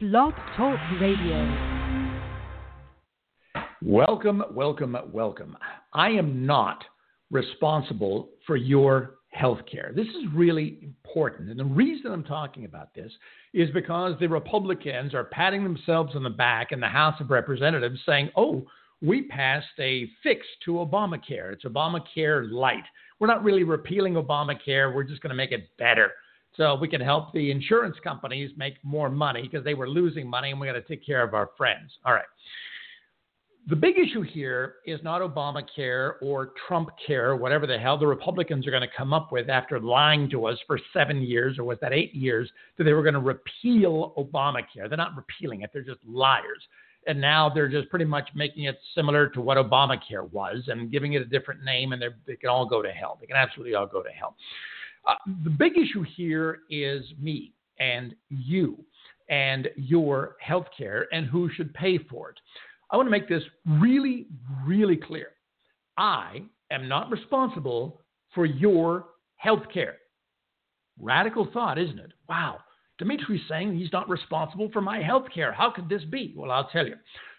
Blog Talk Radio. Welcome, welcome, welcome. I am not responsible for your health care. This is really important. And the reason I'm talking about this is because the Republicans are patting themselves on the back in the House of Representatives saying, oh, we passed a fix to Obamacare. It's Obamacare light. We're not really repealing Obamacare, we're just going to make it better. So we can help the insurance companies make more money because they were losing money and we got to take care of our friends. All right. The big issue here is not Obamacare or Trump care, whatever the hell the Republicans are going to come up with after lying to us for seven years, or was that eight years, that they were going to repeal Obamacare. They're not repealing it, they're just liars. And now they're just pretty much making it similar to what Obamacare was and giving it a different name, and they can all go to hell. They can absolutely all go to hell. Uh, the big issue here is me and you and your health care and who should pay for it. I want to make this really, really clear. I am not responsible for your health care. Radical thought, isn't it? Wow. Dimitri's saying he's not responsible for my health care. How could this be? Well, I'll tell you.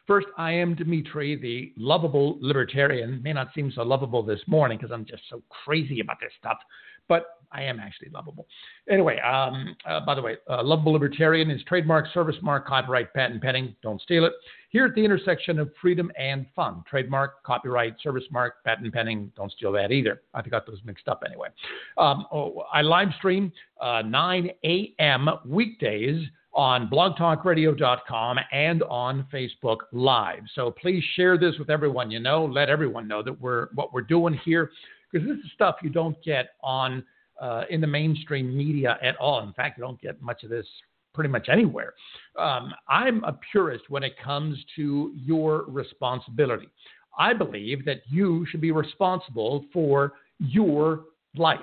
First, I am Dimitri, the lovable libertarian. May not seem so lovable this morning because I'm just so crazy about this stuff but I am actually lovable. Anyway, um, uh, by the way, uh, lovable libertarian is trademark, service mark, copyright, patent pending. Don't steal it. Here at the intersection of freedom and fun, trademark, copyright, service mark, patent pending. Don't steal that either. I got those mixed up anyway. Um, oh, I live stream uh, 9 a.m. weekdays on blogtalkradio.com and on Facebook Live. So please share this with everyone you know. Let everyone know that we're what we're doing here because this is stuff you don't get on uh, in the mainstream media at all. In fact, you don't get much of this pretty much anywhere. Um, I'm a purist when it comes to your responsibility. I believe that you should be responsible for your life.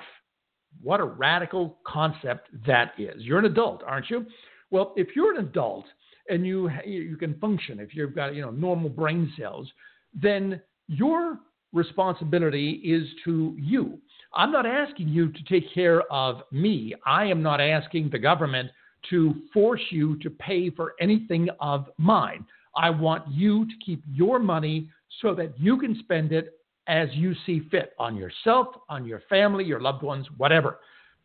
What a radical concept that is. You're an adult, aren't you? Well, if you're an adult and you you can function, if you've got you know normal brain cells, then your responsibility is to you. I'm not asking you to take care of me. I am not asking the government to force you to pay for anything of mine. I want you to keep your money so that you can spend it as you see fit on yourself, on your family, your loved ones, whatever.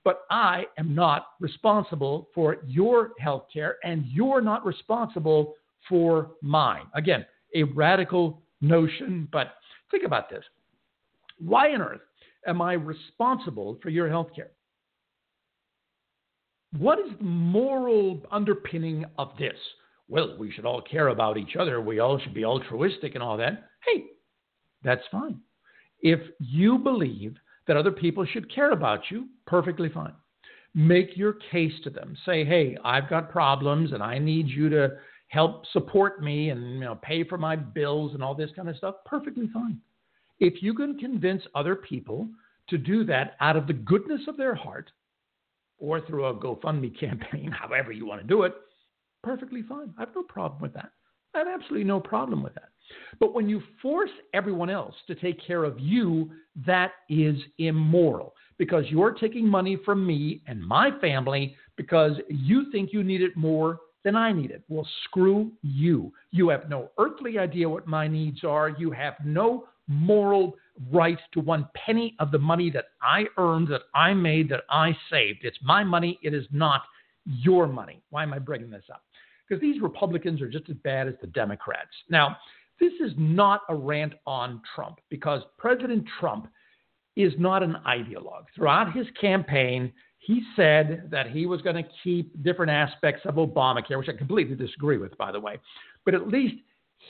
But I am not responsible for your health care, and you're not responsible for mine. Again, a radical notion, but Think about this. Why on earth am I responsible for your health care? What is the moral underpinning of this? Well, we should all care about each other. We all should be altruistic and all that. Hey, that's fine. If you believe that other people should care about you, perfectly fine. Make your case to them. Say, hey, I've got problems and I need you to help support me and you know pay for my bills and all this kind of stuff, perfectly fine. If you can convince other people to do that out of the goodness of their heart or through a GoFundMe campaign, however you want to do it, perfectly fine. I have no problem with that. I have absolutely no problem with that. But when you force everyone else to take care of you, that is immoral because you're taking money from me and my family because you think you need it more then I need it. Well, screw you. You have no earthly idea what my needs are. You have no moral right to one penny of the money that I earned, that I made, that I saved. It's my money. It is not your money. Why am I bringing this up? Because these Republicans are just as bad as the Democrats. Now, this is not a rant on Trump because President Trump is not an ideologue. Throughout his campaign, he said that he was going to keep different aspects of Obamacare, which I completely disagree with, by the way. But at least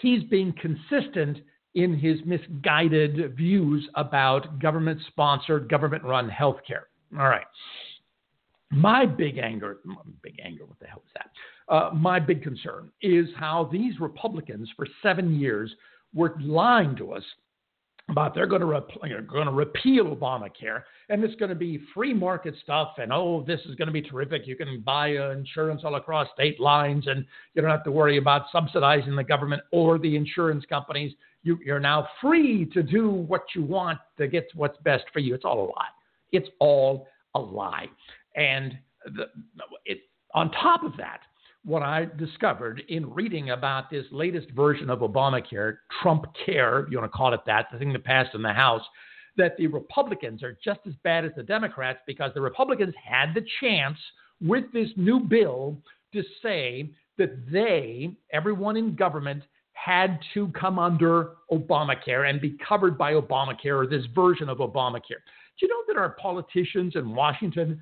he's being consistent in his misguided views about government sponsored, government run healthcare. All right. My big anger, big anger, what the hell is that? Uh, my big concern is how these Republicans for seven years were lying to us but they're going to, rep- going to repeal Obamacare, and it's going to be free market stuff. And oh, this is going to be terrific. You can buy uh, insurance all across state lines, and you don't have to worry about subsidizing the government or the insurance companies. You, you're now free to do what you want to get what's best for you. It's all a lie. It's all a lie. And the, it, on top of that, what I discovered in reading about this latest version of Obamacare, Trump Care, if you want to call it that, the thing that passed in the House, that the Republicans are just as bad as the Democrats because the Republicans had the chance with this new bill to say that they, everyone in government, had to come under Obamacare and be covered by Obamacare or this version of Obamacare. Do you know that our politicians in Washington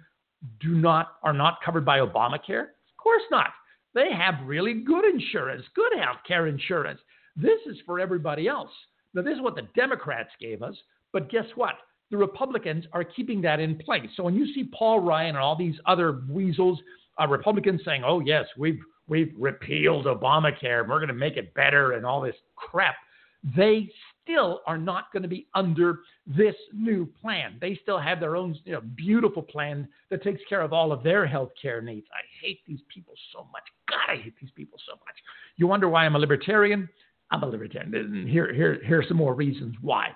do not are not covered by Obamacare? Of course not. They have really good insurance, good health care insurance. This is for everybody else. Now, this is what the Democrats gave us, but guess what? The Republicans are keeping that in place. So when you see Paul Ryan and all these other weasels, uh, Republicans saying, "Oh yes, we've we've repealed Obamacare, we're going to make it better," and all this crap, they still are not going to be under this new plan. They still have their own you know, beautiful plan that takes care of all of their health care needs. I hate these people so much. God, I hate these people so much. You wonder why I'm a libertarian? I'm a libertarian. Here, here, here are some more reasons why.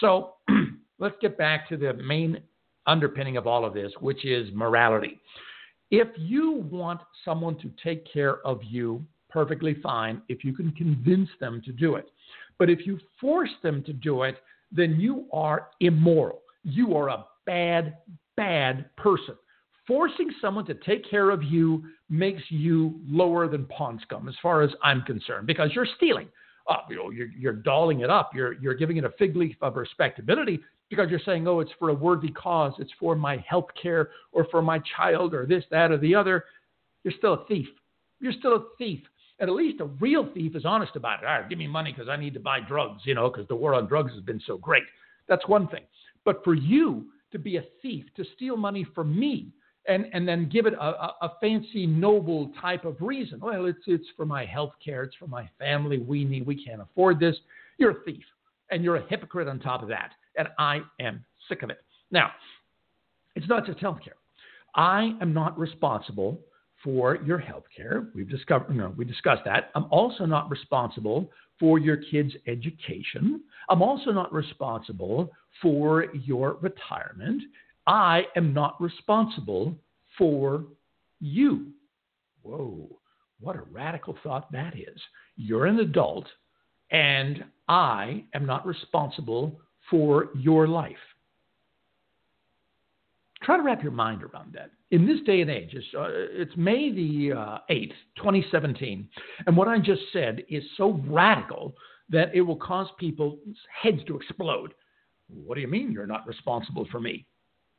So let's get back to the main underpinning of all of this, which is morality. If you want someone to take care of you, perfectly fine if you can convince them to do it. But if you force them to do it, then you are immoral. You are a bad, bad person. Forcing someone to take care of you makes you lower than pawn scum, as far as I'm concerned, because you're stealing. Uh, you know, you're, you're dolling it up. You're, you're giving it a fig leaf of respectability because you're saying, oh, it's for a worthy cause. It's for my health care or for my child or this, that, or the other. You're still a thief. You're still a thief. And at least a real thief is honest about it. All right, give me money because I need to buy drugs, you know, because the war on drugs has been so great. That's one thing. But for you to be a thief, to steal money from me, and, and then give it a, a, a fancy, noble type of reason. Well, it's, it's for my health care, it's for my family, we need, we can't afford this. You're a thief, and you're a hypocrite on top of that. And I am sick of it. Now, it's not just health care. I am not responsible for your health care. We've discovered, no, we discussed that. I'm also not responsible for your kids' education. I'm also not responsible for your retirement. I am not responsible for you. Whoa, what a radical thought that is. You're an adult, and I am not responsible for your life. Try to wrap your mind around that. In this day and age, it's, uh, it's May the uh, 8th, 2017, and what I just said is so radical that it will cause people's heads to explode. What do you mean you're not responsible for me?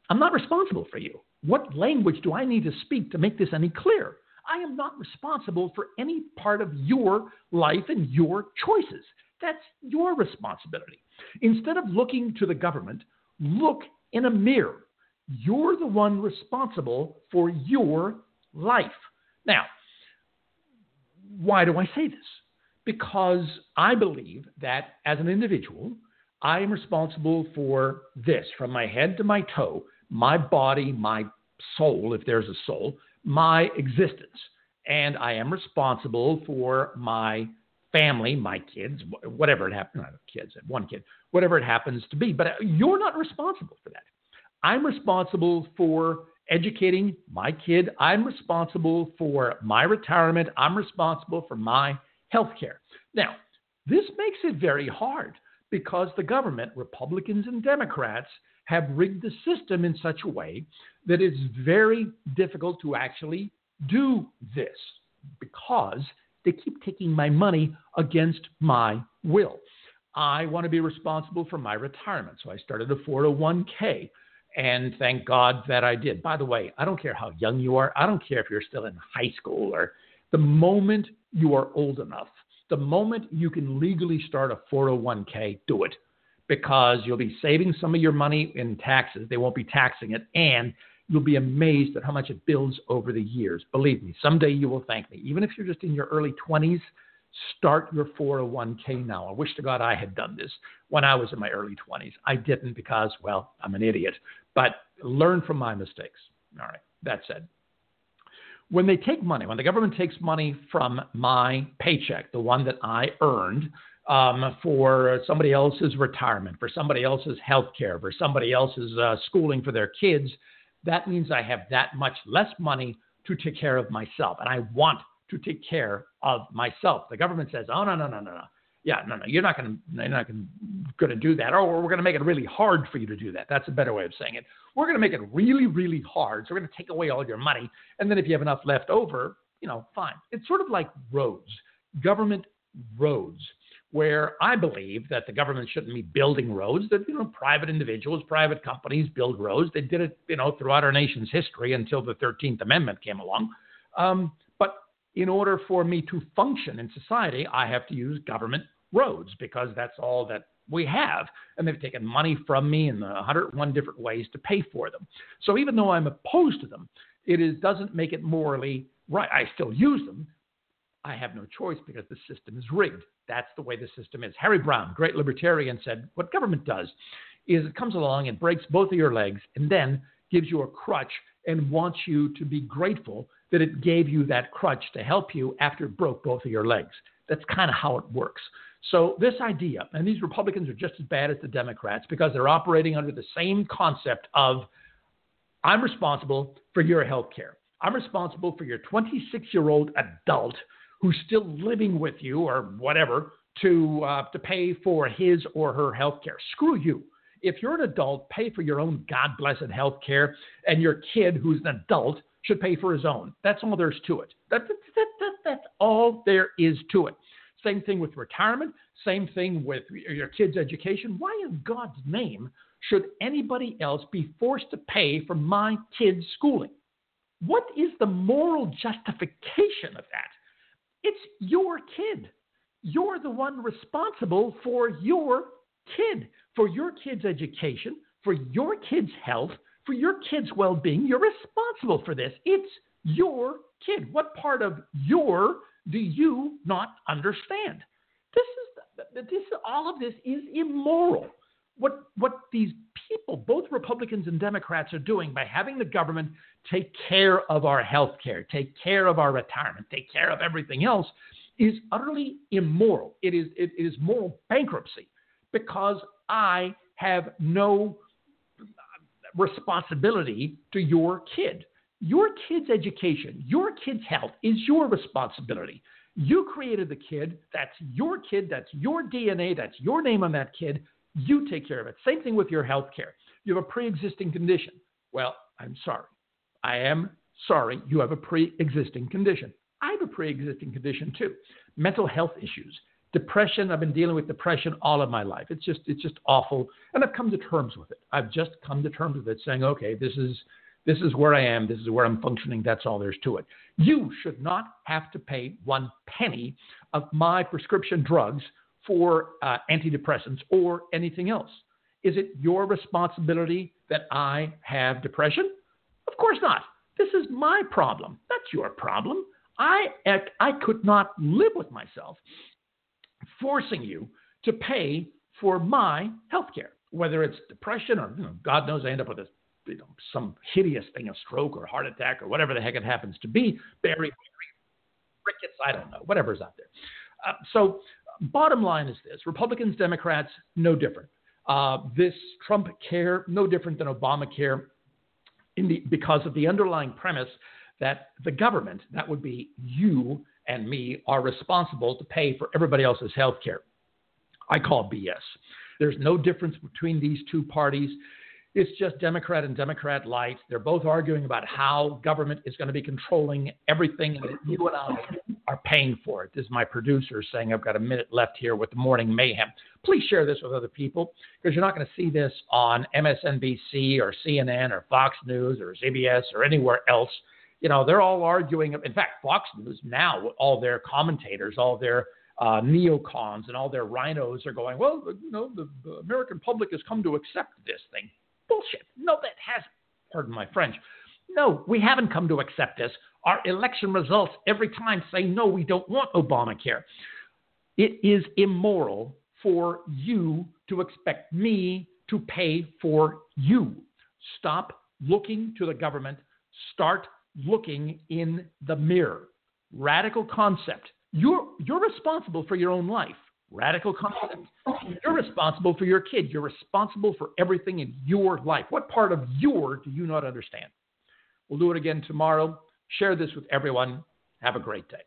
I'm not responsible for you. What language do I need to speak to make this any clearer? I am not responsible for any part of your life and your choices. That's your responsibility. Instead of looking to the government, look in a mirror you're the one responsible for your life. Now, why do I say this? Because I believe that as an individual, I am responsible for this from my head to my toe, my body, my soul, if there's a soul, my existence. And I am responsible for my family, my kids, whatever it happens, not kids, one kid, whatever it happens to be. But uh, you're not responsible for that. I'm responsible for educating my kid. I'm responsible for my retirement. I'm responsible for my health care. Now, this makes it very hard because the government, Republicans and Democrats, have rigged the system in such a way that it's very difficult to actually do this because they keep taking my money against my will. I want to be responsible for my retirement. So I started a 401k. And thank God that I did. By the way, I don't care how young you are. I don't care if you're still in high school or the moment you are old enough, the moment you can legally start a 401k, do it because you'll be saving some of your money in taxes. They won't be taxing it. And you'll be amazed at how much it builds over the years. Believe me, someday you will thank me. Even if you're just in your early 20s, start your 401k now. I wish to God I had done this when I was in my early 20s. I didn't because, well, I'm an idiot, but learn from my mistakes. All right, that said. When they take money, when the government takes money from my paycheck, the one that I earned, um, for somebody else's retirement, for somebody else's health care, for somebody else's uh, schooling for their kids, that means I have that much less money to take care of myself. And I want to take care of myself. The government says, "Oh no, no, no, no, no. Yeah, no, no, you're not going to, you're not going to do that, or we're going to make it really hard for you to do that. That's a better way of saying it. We're going to make it really, really hard. So we're going to take away all your money, and then if you have enough left over, you know, fine. It's sort of like roads, government roads where I believe that the government shouldn't be building roads, that you know private individuals, private companies build roads. They did it, you know, throughout our nation's history until the 13th Amendment came along. Um, in order for me to function in society, I have to use government roads because that's all that we have. And they've taken money from me in 101 different ways to pay for them. So even though I'm opposed to them, it is, doesn't make it morally right. I still use them, I have no choice because the system is rigged. That's the way the system is. Harry Browne, great libertarian, said what government does is it comes along and breaks both of your legs and then gives you a crutch and wants you to be grateful that it gave you that crutch to help you after it broke both of your legs. That's kind of how it works. So, this idea, and these Republicans are just as bad as the Democrats because they're operating under the same concept of I'm responsible for your health care. I'm responsible for your 26 year old adult who's still living with you or whatever to uh, to pay for his or her health care. Screw you. If you're an adult, pay for your own God blessed health care, and your kid who's an adult should pay for his own. That's all there's to it. That, that, that, that, that's all there is to it. Same thing with retirement. Same thing with your kid's education. Why in God's name should anybody else be forced to pay for my kid's schooling? What is the moral justification of that? It's your kid. You're the one responsible for your kid, for your kid's education, for your kid's health, for your kid's well being. You're responsible for this. It's your kid. What part of your do you not understand? This is this all of this is immoral. What what these people, both Republicans and Democrats, are doing by having the government take care of our health care, take care of our retirement, take care of everything else is utterly immoral. It is, it is moral bankruptcy because I have no responsibility to your kid. Your kid's education, your kid's health is your responsibility. You created the kid. That's your kid. That's your DNA. That's your name on that kid. You take care of it. Same thing with your health care. You have a pre existing condition. Well, I'm sorry. I am sorry. You have a pre existing condition. I have a pre existing condition too. Mental health issues, depression. I've been dealing with depression all of my life. It's just, it's just awful. And I've come to terms with it. I've just come to terms with it saying, okay, this is, this is where I am. This is where I'm functioning. That's all there's to it. You should not have to pay one penny of my prescription drugs for uh, antidepressants or anything else. Is it your responsibility that I have depression? Of course not. This is my problem. That's your problem. I, I could not live with myself forcing you to pay for my health care, whether it's depression or you know, God knows I end up with a, you know, some hideous thing, a stroke or heart attack or whatever the heck it happens to be, berry, rickets, I don't know, whatever's out there. Uh, so Bottom line is this Republicans, Democrats, no different. Uh, this Trump care, no different than Obamacare, the, because of the underlying premise that the government, that would be you and me, are responsible to pay for everybody else's health care. I call BS. There's no difference between these two parties. It's just Democrat and Democrat light. They're both arguing about how government is going to be controlling everything that you and I are paying for it. This is my producer saying I've got a minute left here with the morning mayhem. Please share this with other people because you're not going to see this on MSNBC or CNN or Fox News or CBS or anywhere else. You know, they're all arguing. In fact, Fox News now, all their commentators, all their uh, neocons and all their RINOs are going, well, you know, the, the American public has come to accept this thing. Bullshit. No, that has, pardon my French. No, we haven't come to accept this. Our election results every time say, no, we don't want Obamacare. It is immoral for you to expect me to pay for you. Stop looking to the government. Start looking in the mirror. Radical concept. You're, you're responsible for your own life. Radical concept. You're responsible for your kid. You're responsible for everything in your life. What part of your do you not understand? We'll do it again tomorrow. Share this with everyone. Have a great day.